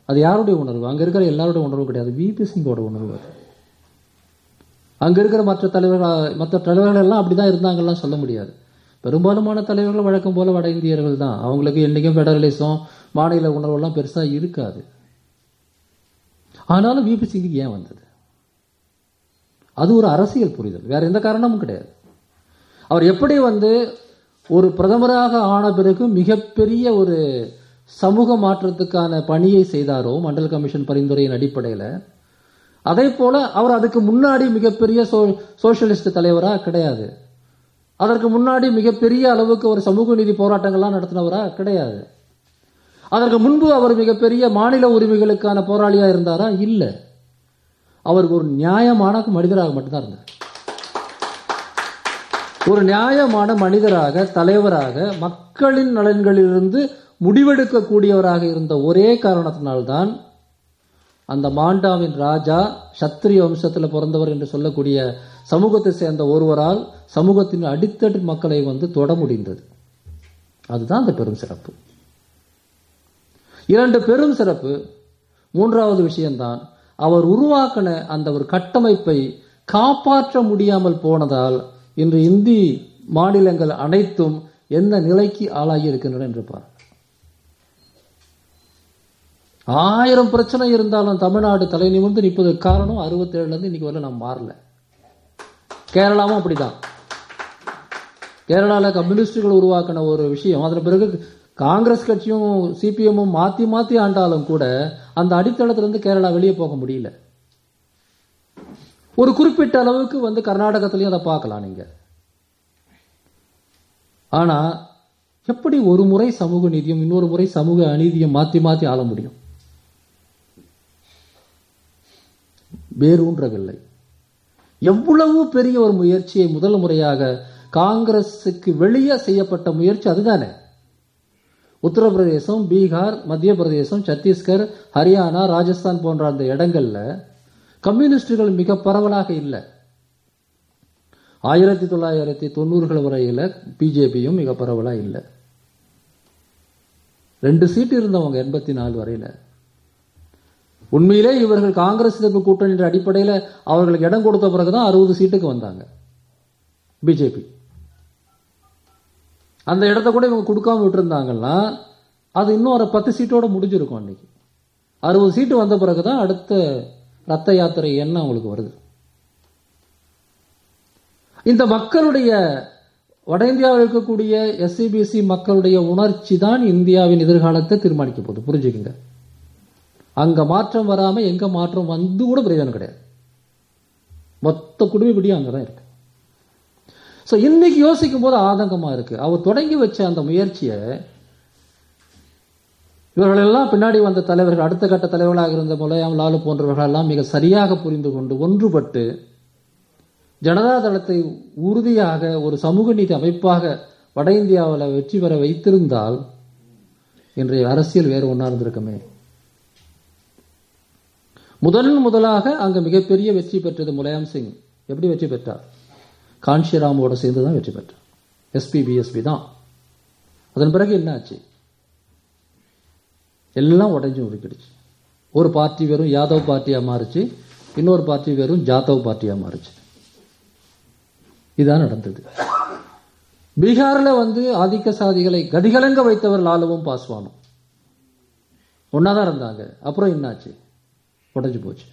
[SPEAKER 1] அது யாருடைய உணர்வு? அங்கே இருக்கிற எல்லாருடைய உணர்வு கிடையாது. விபி சிங்கோட உணர்வு அது. அங்க இருக்கிற மற்ற தலைவர்கள் மற்ற தலைவர்கள் எல்லாம் அப்படிதான் இருந்தாங்கலாம் சொல்ல முடியாது. பெரும்பாலுமான தலைவர்கள் வழக்கம் போல வட இந்தியர்கள் தான். அவங்களுக்கு என்னைக்கும் ஃபெடரலிசம் மாநில உணர்வெல்லாம் பெருசா இருக்காது. ஆனாலும் விபி சிங்குக்கு ஏன் வந்தது? அது ஒரு அரசியல் புரிதல். வேற எந்த காரணமும் கிடையாது. அவர் எப்படி வந்து ஒரு பிரதமராக ஆன பிறகு மிகப்பெரிய ஒரு சமூக மாற்றத்துக்கான பணியை செய்தாரோ மண்டல் கமிஷன் பரிந்துரையின் அடிப்படையில். அதே போல அவர் அதுக்கு முன்னாடி மிகப்பெரிய சோ சோசியலிஸ்ட் தலைவரா கிடையாது. அதற்கு முன்னாடி மிகப்பெரிய அளவுக்கு ஒரு சமூக நீதி போராட்டங்கள்லாம் நடத்தினவரா கிடையாது. அதற்கு முன்பு அவர் மிகப்பெரிய மாநில உரிமைகளுக்கான போராளியா இருந்தாரா? இல்ல. அவர் ஒரு நியாயமான மனிதராக மட்டும்தான் இருந்தார். ஒரு நியாயமான மனிதராக தலைவராக மக்களின் நலன்களிலிருந்து முடிவெடுக்கக்கூடியவராக இருந்த ஒரே காரணத்தினால்தான் அந்த மாண்டாவின் ராஜா சத்திரிய வம்சத்தில் பிறந்தவர் என்று சொல்லக்கூடிய சமூகத்தை சேர்ந்த ஒருவரால் சமூகத்தின் அடித்தட்டு மக்களை வந்து தொட முடிந்தது. அதுதான் அந்த பெரும் சிறப்பு. இரண்டு பெரும் சிறப்பு. மூன்றாவது விஷயம்தான் அவர் உருவாக்கின அந்த ஒரு கட்டமைப்பை காப்பாற்ற முடியாமல் போனதால் இன்று இந்தி மாநிலங்கள் அனைத்தும் எந்த நிலைக்கு ஆளாகி இருக்கின்றன என்று பார். ஆயிரம் பிரச்சனை இருந்தாலும் தமிழ்நாடு தலை நிமிர்ந்து நிற்பதற்கு காரணம் அறுபத்தேழுலேருந்து இன்றைக்கி இன்னைக்கு வரல நம்ம மாறல. கேரளாவும் அப்படிதான். கேரளாவில் கம்யூனிஸ்டுகள் உருவாக்கின ஒரு விஷயம் அதன் பிறகு காங்கிரஸ் கட்சியும் சிபிஎம்மும் மாற்றி மாற்றி ஆண்டாலும் கூட அந்த அடித்தளத்திலேருந்து கேரளா வெளியே போக முடியல. ஒரு குறிப்பிட்ட அளவுக்கு வந்து கர்நாடகத்திலையும் அதை பார்க்கலாம் நீங்கள் ஆனால் எப்படி ஒரு முறை சமூக நீதியும் இன்னொரு முறை சமூக அநீதியும் மாற்றி மாற்றி ஆள முடியும்? வேரூன்றவில்லை. எவ்வளவு பெரிய ஒரு முயற்சியை முதல் முறையாக காங்கிரசுக்கு வெளியே செய்யப்பட்ட முயற்சி அதுதானே? உத்தரப்பிரதேசம் பீகார் மத்திய பிரதேசம் சத்தீஸ்கர் ஹரியானா ராஜஸ்தான் போன்ற அந்த இடங்கள்ல கம்யூனிஸ்டுகள் மிக பரவலாக இல்லை. ஆயிரத்தி தொள்ளாயிரத்தி தொண்ணூறுகள் வரையில பிஜேபியும் மிக பரவலாக இல்லை. ரெண்டு சீட்டு இருந்தவங்க எண்பத்தி நாலு வரையில. உண்மையிலே இவர்கள் காங்கிரஸ் எதிர்ப்பு கூட்டணி என்ற அடிப்படையில் அவர்களுக்கு இடம் கொடுத்த பிறகுதான் அறுபது சீட்டுக்கு வந்தாங்க. பிஜேபி. அந்த இடத்த கூட இவங்க கொடுக்காம விட்டுருந்தாங்கன்னா அது இன்னும் ஒரு பத்து சீட்டோட முடிஞ்சிருக்கும் அன்னைக்கு. அறுபது சீட்டு வந்த பிறகுதான் அடுத்த ரத்த யாத்திரை எண்ணம் அவங்களுக்கு வருது. இந்த மக்களுடைய வட இந்தியாவில் இருக்கக்கூடிய எஸ்சிபிசி மக்களுடைய உணர்ச்சி தான் இந்தியாவின் எதிர்காலத்தை தீர்மானிக்க போகுது. புரிஞ்சுக்குங்க. அங்க மாற்றம் வராம எங்க மாற்றம் வந்து கூட பிரயோஜனம் கிடையாது. மொத்த குடும்பிப்படியும் அங்கதான் இருக்கு. ஸோ இன்னைக்கு யோசிக்கும் போது ஆதங்கமா இருக்கு. அவர் தொடங்கி வச்ச அந்த முயற்சியை இவர்களெல்லாம் பின்னாடி வந்த தலைவர்கள் அடுத்த கட்ட தலைவர்களாக இருந்த முலையாம் லாலு போன்றவர்கள் எல்லாம் மிக சரியாக புரிந்து கொண்டு ஒன்றுபட்டு ஜனதா தளத்தை உறுதியாக ஒரு சமூக நீதி அமைப்பாக வட இந்தியாவில் வெற்றி பெற வைத்திருந்தால் இன்றைய அரசியல் வேறு ஒன்றா இருந்திருக்குமே. முதல் முதலாக அங்க மிகப்பெரிய வெற்றி பெற்றது முலாயம் சிங். எப்படி வெற்றி பெற்றார்? காஞ்சிராமோட சேர்ந்து தான் வெற்றி பெற்றார். எஸ்பி பிஎஸ்பி தான். அதன் பிறகு என்ன ஆச்சு எல்லாம் உடஞ்சி உருக்கிடுச்சு. ஒரு பார்ட்டி வெறும் யாதவ் பார்ட்டியாக மாறுச்சு இன்னொரு பார்ட்டி வெறும் ஜாதவ் பார்ட்டியா மாறுச்சு. இதான் நடந்தது. பீகார்ல வந்து ஆதிக்க சாதிகளை கதிகலங்க வைத்தவர் லாலுவும் பாஸ்வானும். ஒன்னாதான் இருந்தாங்க. அப்புறம் என்னாச்சு? உடஞ்சி போச்சு.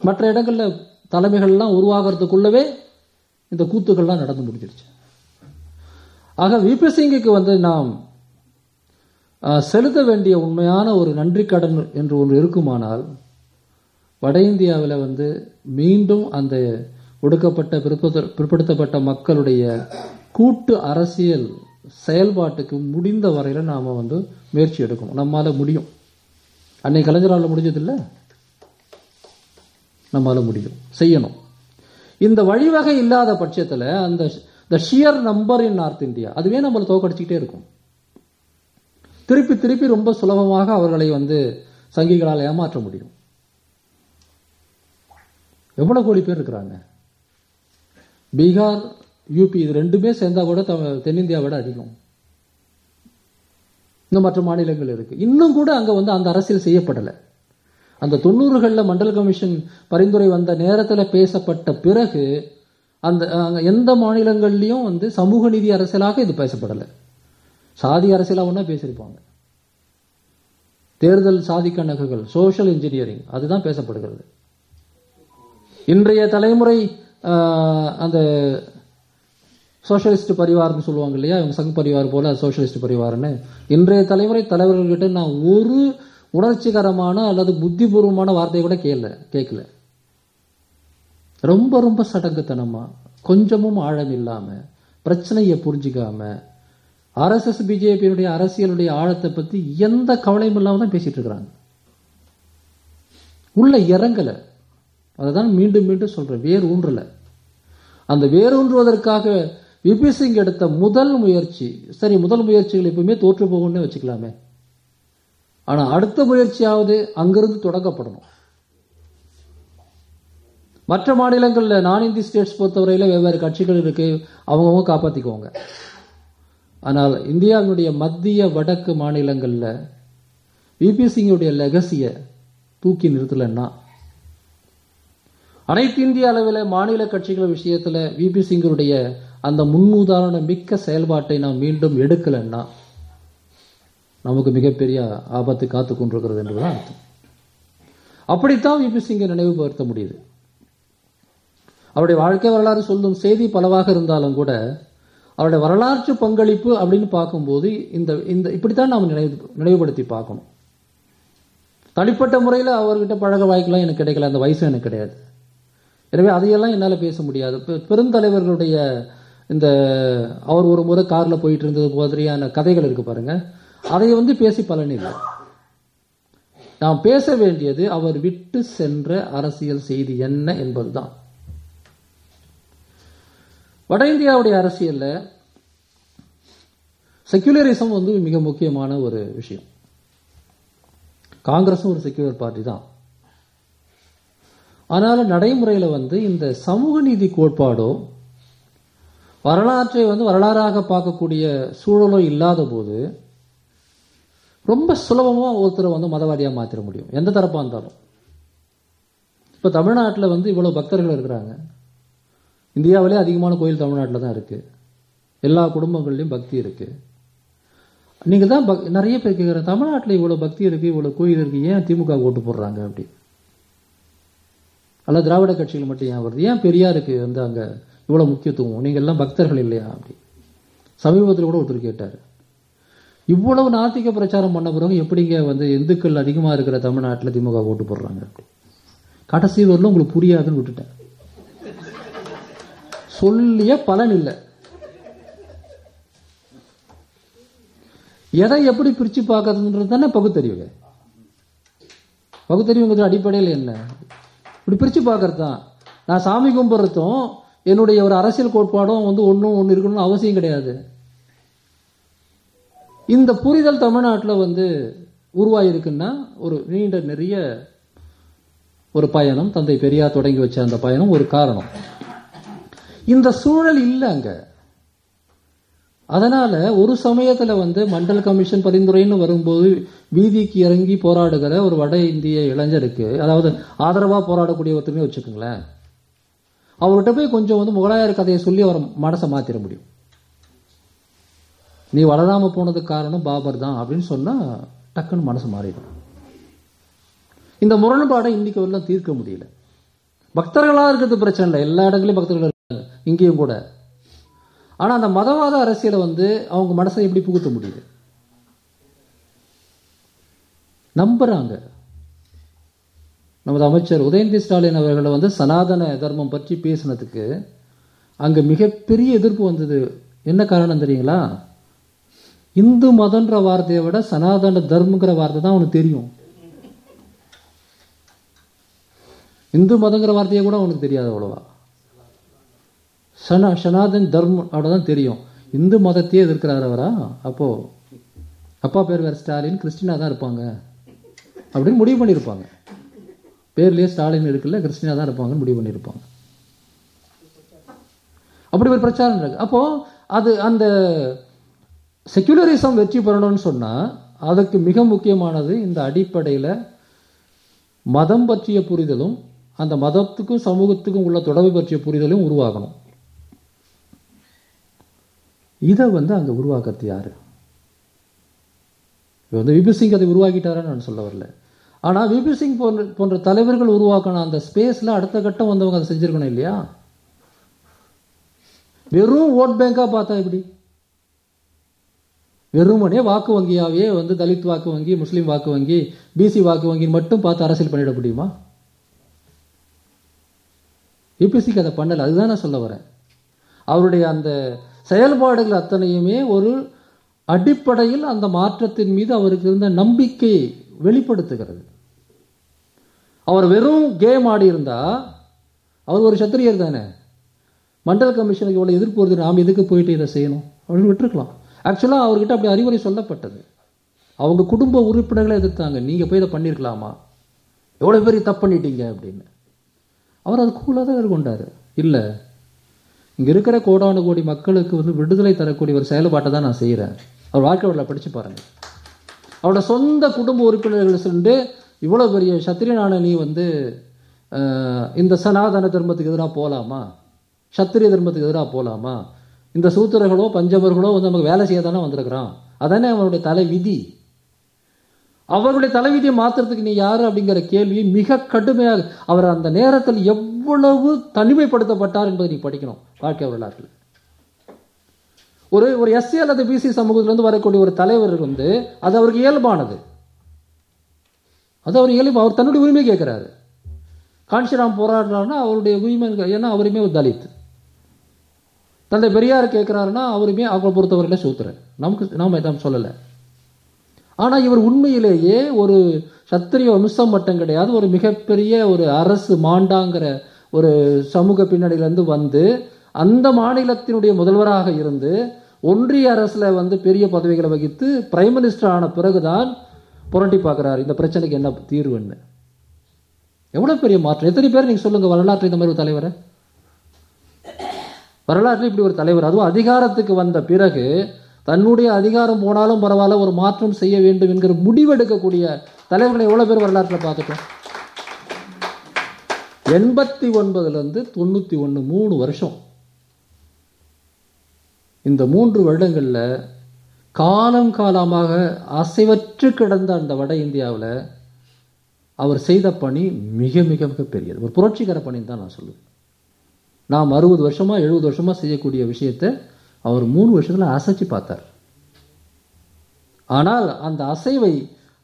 [SPEAKER 1] மற்ற இடங்கள்ல தலைமைகள்லாம் உருவாகிறதுக்குள்ளவே இந்த கூத்துக்கள்லாம் நடந்து முடிஞ்சிருச்சு ஆக விபி சிங்குக்கு வந்து நாம் ஆஹ், செலுத்த வேண்டிய உண்மையான ஒரு நன்றி கடன் என்று ஒன்று இருக்குமானால் வட இந்தியாவில் வந்து மீண்டும் அந்த ஒடுக்கப்பட்ட பிற்படுத்த- பிற்படுத்தப்பட்ட மக்களுடைய கூட்டு அரசியல் செயல்பாட்டுக்கு முடிந்த வரையில நாம வந்து முயற்சி எடுக்கணும். நம்மால் முடியும். அன்னைக்கு கலைஞரால் முடிஞ்சதில்லை? நம்மளால் முடியும். செய்யணும். இந்த வழிவகை இல்லாத பட்சத்தில் அந்த the sheer number in north India அதுவே நம்மளை தோக்கடிச்சிக்கிட்டே இருக்கும். திருப்பி திருப்பி ரொம்ப சுலபமாக அவர்களை வந்து சங்கிகளால் ஏமாற்ற முடியும். எவ்வளோ கோடி பேர் இருக்கிறாங்க? பீகார் யூபி இது ரெண்டுமே சேர்ந்தா கூட தென்னிந்தியாவை விட அதிகம். இன்னும் மற்ற மாநிலங்கள் இருக்கு. இன்னும் கூட அங்க வந்து அந்த அரசியல் செய்யப்படலை. அந்த தொண்ணூறுகளில் மண்டல் கமிஷன் பரிந்துரை வந்த நேரத்தில் பேசப்பட்ட பிறகு அந்த எந்த மாநிலங்கள்லையும் வந்து சமூக நீதி அரசியலாக இது பேசப்படலை. சாதி அரசியலாக ஒன்றா பேசியிருப்பாங்க. தேர்தல் சாதி கணக்குகள் சோஷியல் இன்ஜினியரிங் அதுதான் பேசப்படுகிறது. இன்றைய தலைமுறை அந்த சோஷலிஸ்ட் பரிவார்னு சொல்லுவாங்க இல்லையா? இவங்க சங் பரிவார் போல சோஷலிஸ்ட் பரிவார்னு. இன்றைய தலைமுறை தலைவர்கள்கிட்ட நான் ஒரு உணர்ச்சிகரமான அல்லது புத்திபூர்வமான வார்த்தையை கூட கேட்கல கேட்கல. ரொம்ப ரொம்ப சடங்குத்தனமா கொஞ்சமும் ஆழம் இல்லாம பிரச்சனையை புரிஞ்சுக்காம ஆர்எஸ்எஸ் பிஜேபியினுடைய அரசியலுடைய ஆழத்தை பத்தி எந்த கவலையும் இல்லாம தான் பேசிட்டு இருக்கிறாங்க. உள்ள இறங்கல. அதுதான் மீண்டும் மீண்டும் சொல்றேன் வேர் ஊன்றலை அந்த வேர் விபிசிங் விபி சிங் எடுத்த முதல் முயற்சி சரி முதல் முயற்சிகள் எப்பவுமே தோற்று போகும்னு வச்சுக்கலாமே. ஆனா அடுத்த முயற்சியாவது அங்கிருந்து தொடங்கப்படணும். மற்ற மாநிலங்கள்ல நான் இந்தி ஸ்டேட்ஸ் பொறுத்தவரையில வெவ்வேறு கட்சிகள் இருக்கு அவங்கவுங்க காப்பாத்திக்குவாங்க. ஆனால் இந்தியாவினுடைய மத்திய வடக்கு மாநிலங்கள்ல விபி சிங்குடைய லெகசியை தூக்கி நிறுத்தலைன்னா அனைத்து இந்திய அளவில் மாநில கட்சிகள் விஷயத்துல விபி சிங்கருடைய அந்த முன்னுதாரண மிக்க செயல்பாட்டை நாம் மீண்டும் எடுக்கலைன்னா நமக்கு மிகப்பெரிய ஆபத்து காத்து கொண்டிருக்கிறது என்றுதான் அர்த்தம். அப்படித்தான் விபி சிங்கை நினைவுபடுத்த முடியுது. அவருடைய வாழ்க்கை வரலாறு சொல்லும் செய்தி பலவாக இருந்தாலும் கூட அவருடைய வரலாற்று பங்களிப்பு அப்படின்னு பார்க்கும்போது இந்த இந்த இப்படித்தான் நாம் நினைவு நினைவுபடுத்தி பார்க்கணும். தனிப்பட்ட முறையில் அவர்கிட்ட பழக வாய்க்கெல்லாம் எனக்கு கிடைக்கல அந்த வயசும் எனக்கு கிடையாது. எனவே அதையெல்லாம் என்னால் பேச முடியாது. பெ- பெருந்தலைவர்களுடைய இந்த அவர் ஒரு முறை காரில் போயிட்டு இருந்தது மாதிரியான கதைகள் இருக்கு பாருங்க. அதை வந்து பேசி பலன் இல்லை. நாம் பேச வேண்டியது அவர் விட்டு சென்ற அரசியல் செய்தி என்ன என்பதுதான். வட இந்தியாவுடைய அரசியலில் செக்யுலரிசம் வந்து மிக முக்கியமான ஒரு விஷயம். காங்கிரஸும் ஒரு செக்யூலர் பார்ட்டி தான். ஆனாலும் நடைமுறையில் வந்து இந்த சமூக நீதி கோட்பாடோ வரலாற்றை வந்து வரலாறாக பார்க்கக்கூடிய சூழலோ இல்லாத போது ரொம்ப சுலபமாக ஒருத்தரை வந்து மதவாதியாக மாற்றிட முடியும். எந்த தரப்பாக இருந்தாலும். இப்போ தமிழ்நாட்டில் வந்து இவ்வளோ பக்தர்கள் இருக்கிறாங்க. இந்தியாவிலே அதிகமான கோயில் தமிழ்நாட்டில் தான் இருக்குது எல்லா குடும்பங்கள்லேயும் பக்தி இருக்குது நீங்கள் தான் பக்- நிறைய பேர் கேட்குற தமிழ்நாட்டில் இவ்வளோ பக்தி இருக்குது இவ்வளோ கோயில் இருக்குது ஏன் திமுக ஓட்டு போடுறாங்க? அப்படி. அல்ல திராவிட கட்சிகள் மட்டும் ஏன் வருது? ஏன் பெரியாருக்கு வந்து அங்கே இவ்வளவு முக்கியத்துவம். நீங்கள் எல்லாம் பக்தர்கள் இல்லையா? அப்படி. சமீபத்தில் கூட ஒருத்தர் கேட்டார். இவ்வளவு நாத்திக பிரச்சாரம் பண்ண பிறகு எப்படிங்க வந்து இந்துக்கள் அதிகமா இருக்கிற தமிழ்நாட்டில் திமுக ஓட்டு போடுறாங்க? அப்படி கடைசி வரலும் உங்களுக்கு புரியாதுன்னு விட்டுட்டேன். சொல்லிய பலன் இல்லை. எதை எப்படி பிரிச்சு பார்க்கறதுன்றது தானே பகுத்தறிவு பகுத்தறிவுங்கிறது அடிப்படையில் என்ன? இப்படி பிரிச்சு பார்க்கறது தான். நான் சாமி கும்பிட்றதும் என்னுடைய ஒரு அரசியல் கோட்பாடும் வந்து ஒன்றும் ஒன்று இருக்கணும்னு அவசியம் கிடையாது. இந்த புரிதல் தமிழ்நாட்டில் வந்து உருவாயிருக்குன்னா ஒரு நீண்ட நிறைய ஒரு பயணம் தந்தை பெரியார் தொடங்கி வச்ச அந்த பயணம் ஒரு காரணம். இந்த சூழல் இல்லை அங்க. அதனால ஒரு சமயத்துல வந்து மண்டல் கமிஷன் பரிந்துரைன்னு வரும்போது வீதிக்கு இறங்கி போராடுகிற ஒரு வட இந்திய இளைஞருக்கு அதாவது ஆதரவா போராடக்கூடிய ஒருத்தருமே வச்சுக்கோங்களேன் அவர்கிட்ட போய் கொஞ்சம் வந்து முகலாயர் கதையை சொல்லி அவர் மனசை மாத்திர முடியும். நீ வளராம போனதுக்கு காரணம் பாபர் தான் அப்படின்னு சொன்னா டக்குன்னு மனசு மாறிடும். இந்த முரண்பாடை இன்னைக்கு வரலாம் தீர்க்க முடியல. பக்தர்களா இருக்கிறது பிரச்சனை இல்லை. எல்லா இடங்களையும் பக்தர்கள் இருக்காங்க. இங்கேயும் கூட. ஆனா அந்த மதவாத அரசியலை வந்து அவங்க மனசை எப்படி புகுத்த முடியுது? நம்புறாங்க. நமது அமைச்சர் உதயநிதி ஸ்டாலின் அவர்களை வந்து சனாதன தர்மம் பற்றி பேசினதுக்கு அங்க மிகப்பெரிய எதிர்ப்பு வந்தது. என்ன காரணம் தெரியுங்களா? இந்து மதன்ற வார்த்தையை விட சனாதன தர்மங்கிற வார்த்தை தான் அவனுக்கு தெரியும். இந்து மதங்கிற வார்த்தையை கூட அவனுக்கு தெரியாது அவ்வளோவா? சனா சனாதன் தர்மம் அவ்வளோதான் தெரியும். இந்து மதத்தையே எதிர்க்கிறார் அவரா? அப்போ அப்பா பேர் வேற ஸ்டாலின் கிறிஸ்டினா தான் இருப்பாங்க. அப்படின்னு முடிவு பண்ணியிருப்பாங்க. பேர்லேயே ஸ்டாலின் இருக்குல்ல கிறிஸ்டினாக தான் இருப்பாங்கன்னு முடிவு பண்ணியிருப்பாங்க. அப்படி ஒரு பிரச்சாரம் இருக்கு. அப்போ அது அந்த செக்யுலரிசம் வெற்றி பெறணும்னு சொன்னால் அதுக்கு மிக முக்கியமானது இந்த அடிப்படையில் மதம் பற்றிய புரிதலும் அந்த மதத்துக்கும் சமூகத்துக்கும் உள்ள தொடர்பு பற்றிய புரிதலும் உருவாகணும் இதை வந்து அங்கே உருவாக்குறது யார்? இப்போ வந்து விபு சிங் அதை உருவாக்கிட்டாரான்னு நான் சொல்ல வரல. ஆனால் விபி சிங் போன்ற போன்ற தலைவர்கள் உருவாக்கணும். அந்த ஸ்பேஸில் அடுத்த கட்டம் வந்தவங்க அதை செஞ்சுருக்கணும் இல்லையா? வெறும் ஓட் பேங்காக பார்த்தா எப்படி? வெறுமனே வாக்கு வங்கியாகவே வந்து தலித் வாக்கு வங்கி முஸ்லீம் வாக்கு வங்கி பிசி வாக்கு வங்கி மட்டும் பார்த்து அரசியல் பண்ணிட முடியுமா? யூபிசிக்கு அதை பண்ணலை. அதுதான் நான் சொல்ல வரேன். அவருடைய அந்த செயல்பாடுகள் அத்தனையுமே ஒரு அடிப்படையில் அந்த மாற்றத்தின் மீது அவருக்கு இருந்த நம்பிக்கையை வெளிப்படுத்துகிறது. அவர் வெறும் கேம் ஆடி இருந்தா அவர் ஒரு சத்திரியர் தானே? மண்டல கமிஷனுக்கு இவ்வளோ எதிர்ப்பு வருது நாம் எதுக்கு போயிட்டு இதை செய்யணும்? அப்படின்னு விட்டுருக்கலாம். ஆக்சுவலாக அவர்கிட்ட அப்படி அறிவுரை சொல்லப்பட்டது. அவங்க குடும்ப உறுப்பினர்களை எதிர்த்தாங்க. நீங்கள் போய் இதை பண்ணியிருக்கலாமா எவ்வளோ பேர் தப்பு பண்ணிட்டீங்க அப்படின்னு. அவர் அது கூலாக தான் எதிர்கொண்டாரு. இல்லை இங்கே இருக்கிற கோடான கோடி மக்களுக்கு வந்து விடுதலை தரக்கூடிய ஒரு செயல்பாட்டை தான் நான் செய்கிறேன் அவர் வாழ்க்கை வரலாறு படிச்சு அவரோட சொந்த குடும்ப உறுப்பினர்கள் சென்று இவ்வளோ பெரிய சத்திரியனான நீ வந்து இந்த சனாதன தர்மத்துக்கு எதிராக போகலாமா சத்திரிய தர்மத்துக்கு எதிராக போகலாமா இந்த சூத்திரர்களோ பஞ்சவர்களோ வந்து நமக்கு வேலை செய்ய தானே வந்திருக்கிறான். அதானே அவனுடைய தலைவிதி. அவருடைய தலைவிதியை மாத்துறதுக்கு நீ யார் அப்படிங்கிற கேள்வி மிக கடுமையாக அவர் அந்த நேரத்தில் எவ்வளவு தனிமைப்படுத்தப்பட்டார் என்பதை நீ படிக்கணும் வாழ்க்கை வரலாற்றில். ஒரு ஒரு எஸ்சி அல்லது பிசி சமூகத்திலிருந்து வரக்கூடிய ஒரு தலைவர் வந்து அது அவருக்கு இயல்பானது. அது அவர் இயல்பு அவர் தன்னுடைய உரிமை கேட்குறாரு. காஞ்சிராம் போராடுறாருன்னா அவருடைய உரிமை ஏன்னா அவருமே ஒரு தலித். தந்தை பெரியார் கேட்குறாருன்னா அவருமே அவரை பொறுத்தவரையில் சூத்துறேன் நமக்கு நாம் எதாவது சொல்லலை. ஆனால் இவர் உண்மையிலேயே ஒரு சத்திரிய வம்சம் மட்டும் கிடையாது. ஒரு மிகப்பெரிய ஒரு அரசு மாண்டாங்கிற ஒரு சமூக பின்னணியிலேருந்து வந்து அந்த மாநிலத்தினுடைய முதல்வராக இருந்து ஒன்றிய அரசில் வந்து பெரிய பதவிகளை வகித்து பிரைம் மினிஸ்டர் ஆன பிறகுதான் புரட்டி பார்க்குறாரு இந்த பிரச்சனைக்கு என்ன தீர்வுன்னு எவ்வளோ பெரிய மாற்றம்? எத்தனை பேர் நீங்கள் சொல்லுங்க வரலாற்று இந்த மாதிரி ஒரு தலைவரை? வரலாற்றில் இப்படி ஒரு தலைவர். அதுவும் அதிகாரத்துக்கு வந்த பிறகு தன்னுடைய அதிகாரம் போனாலும் பரவாயில்ல ஒரு மாற்றம் செய்ய வேண்டும் என்கிற முடிவெடுக்கக்கூடிய தலைவர்களை எவ்வளோ பேர் வரலாற்றில் பார்த்துட்டோம்? எண்பத்தி ஒன்பதுல இருந்து ஒன்று மூணு வருஷம். இந்த மூன்று வருடங்களில் காலம் காலமாக அசைவற்று கிடந்த அந்த வட இந்தியாவில் அவர் செய்த பணி மிக மிக மிக பெரியது. ஒரு புரட்சிகர பணின்னு தான் நான் சொல்லுவேன். நாம் அறுபது வருஷமாக எழுபது வருஷமாக செய்யக்கூடிய விஷயத்தை அவர் மூணு வருஷத்தில் அசைச்சு பார்த்தார். ஆனால் அந்த அசைவை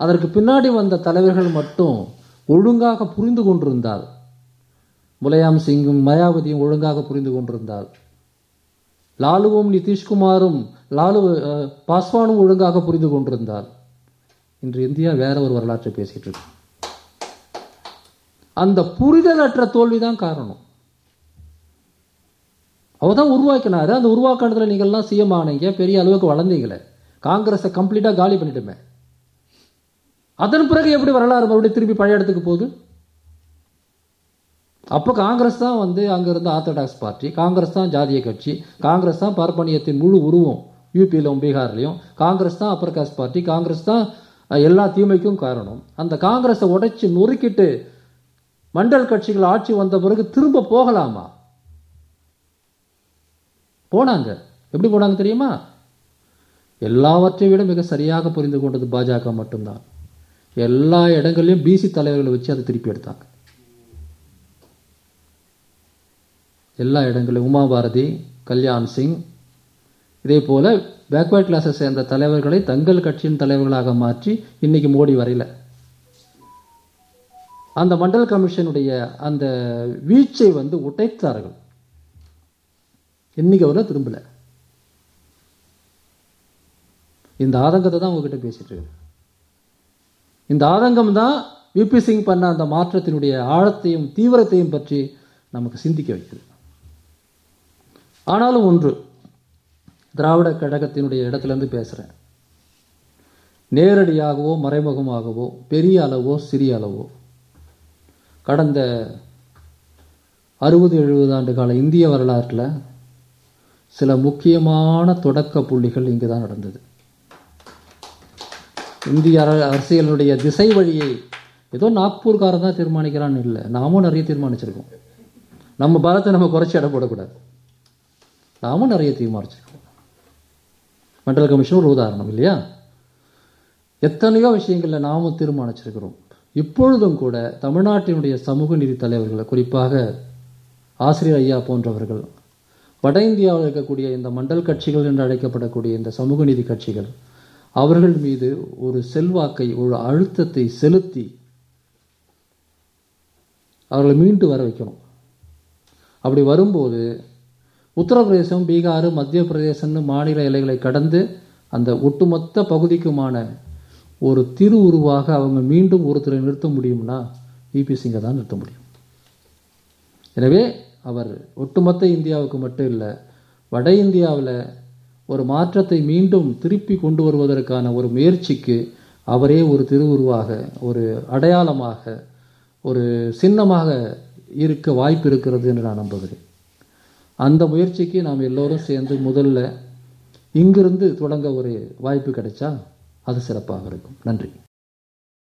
[SPEAKER 1] அதற்கு பின்னாடி வந்த தலைவர்கள் மட்டும் ஒழுங்காக புரிந்து கொண்டிருந்தால் முலையாம் சிங்கும் மயாவதியும் ஒழுங்காக புரிந்து கொண்டிருந்தால் லாலுவும் நிதிஷ்குமாரும் லாலு பாஸ்வானும் ஒழுங்காக புரிந்து கொண்டிருந்தால் இன்று இந்தியா வேற ஒரு வரலாற்றை பேசிட்டு இருக்கு. அந்த புரிதலற்ற தோல்விதான் காரணம். அவர் தான் உருவாக்கினாரு. அந்த உருவாக்கினதுல நீங்கள்லாம் சிஎம் ஆனீங்க பெரிய அளவுக்கு வளர்ந்தீங்களே காங்கிரஸை கம்ப்ளீட்டாக காலி பண்ணிட்டுமே. அதன் பிறகு எப்படி வரலாறு மறுபடியும் திருப்பி பழைய இடத்துக்கு போகுது? அப்போ காங்கிரஸ் தான் வந்து அங்கே இருந்த ஆர்த்தடாக்ஸ் பார்ட்டி காங்கிரஸ் தான் ஜாதிய கட்சி காங்கிரஸ் தான் பார்ப்பனியத்தின் முழு உருவம் யூபியிலும் பீகார்லேயும் காங்கிரஸ் தான் அப்பர் காஸ்ட் பார்ட்டி காங்கிரஸ் தான் எல்லா தீமைக்கும் காரணம். அந்த காங்கிரஸை உடைச்சி நொறுக்கிட்டு மண்டல் கட்சிகள் ஆட்சி வந்த பிறகு திரும்ப போகலாமா? போனாங்க. எப்படி போனாங்க தெரியுமா? எல்லாவற்றை விட மிக சரியாக புரிந்து கொண்டது பாஜக மட்டும்தான். எல்லா இடங்கள்லையும் பிசி தலைவர்களை வச்சு அதை திருப்பி எடுத்தாங்க. எல்லா இடங்களிலும். உமாபாரதி கல்யாண் சிங். இதே போல் பேக்வர்ட் கிளாஸை சேர்ந்த தலைவர்களை தங்கள் கட்சியின் தலைவர்களாக மாற்றி இன்னைக்கு மோடி வரையில். அந்த மண்டல் கமிஷனுடைய அந்த வீச்சை வந்து உடைத்தார்கள். இன்னைக்கு அவரை திரும்பல. இந்த ஆதங்கத்தை தான் உங்ககிட்ட பேசிட்டு இருக்கு இந்த ஆதங்கம் தான் விபி சிங் பண்ண அந்த மாற்றத்தினுடைய ஆழத்தையும் தீவிரத்தையும் பற்றி நமக்கு சிந்திக்க வைக்குது. ஆனாலும் ஒன்று திராவிட கழகத்தினுடைய இடத்துலேருந்து பேசுகிறேன் நேரடியாகவோ மறைமுகமாகவோ பெரிய அளவோ சிறிய அளவோ. கடந்த அறுபது எழுபது ஆண்டு கால இந்திய வரலாற்றில் சில முக்கியமான தொடக்க புள்ளிகள் இங்கு தான் நடந்தது. இந்திய அர- திசை வழியை ஏதோ நாக்பூர்காரன் தான் தீர்மானிக்கிறான்னு இல்லை. நாமும் நிறைய தீர்மானிச்சிருக்கோம். நம்ம பலத்தை நம்ம குறைச்சி இடம் போடக்கூடாது. நாமும் நிறைய தீர்மானிச்சிருக்கோம் மண்டல் கமிஷன் ஒரு உதாரணம் இல்லையா? எத்தனையோ விஷயங்களில் நாமும் தீர்மானிச்சிருக்கிறோம். இப்பொழுதும் கூட தமிழ்நாட்டினுடைய சமூக நீதி தலைவர்கள் குறிப்பாக ஆசிரியர் ஐயா போன்றவர்கள் வட இந்தியாவில் இருக்கக்கூடிய இந்த மண்டல் கட்சிகள் என்று அழைக்கப்படக்கூடிய இந்த சமூக நீதி கட்சிகள் அவர்கள் மீது ஒரு செல்வாக்கை ஒரு அழுத்தத்தை செலுத்தி அவர்களை மீண்டு வர வைக்கணும். அப்படி வரும்போது உத்தரப்பிரதேசம் பீகார் மத்திய பிரதேசம்னு மாநில எல்லைகளை கடந்து அந்த ஒட்டுமொத்த பகுதிக்குமான ஒரு திரு உருவாக அவங்க மீண்டும் ஒருத்தரை நிறுத்த முடியும்னா விபி சிங்கை தான் நிறுத்த முடியும். எனவே அவர் ஒட்டுமொத்த இந்தியாவுக்கு மட்டும் இல்லை வட இந்தியாவில் ஒரு மாற்றத்தை மீண்டும் திருப்பி கொண்டு வருவதற்கான ஒரு முயற்சிக்கு அவரே ஒரு திருவுருவாக ஒரு அடையாளமாக ஒரு சின்னமாக இருக்க வாய்ப்பு இருக்கிறது என்று நான் நம்புகிறேன். அந்த முயற்சிக்கு நாம் எல்லோரும் சேர்ந்து முதல்ல இங்கிருந்து தொடங்க ஒரு வாய்ப்பு கிடைச்சா அது சிறப்பாக இருக்கும். நன்றி.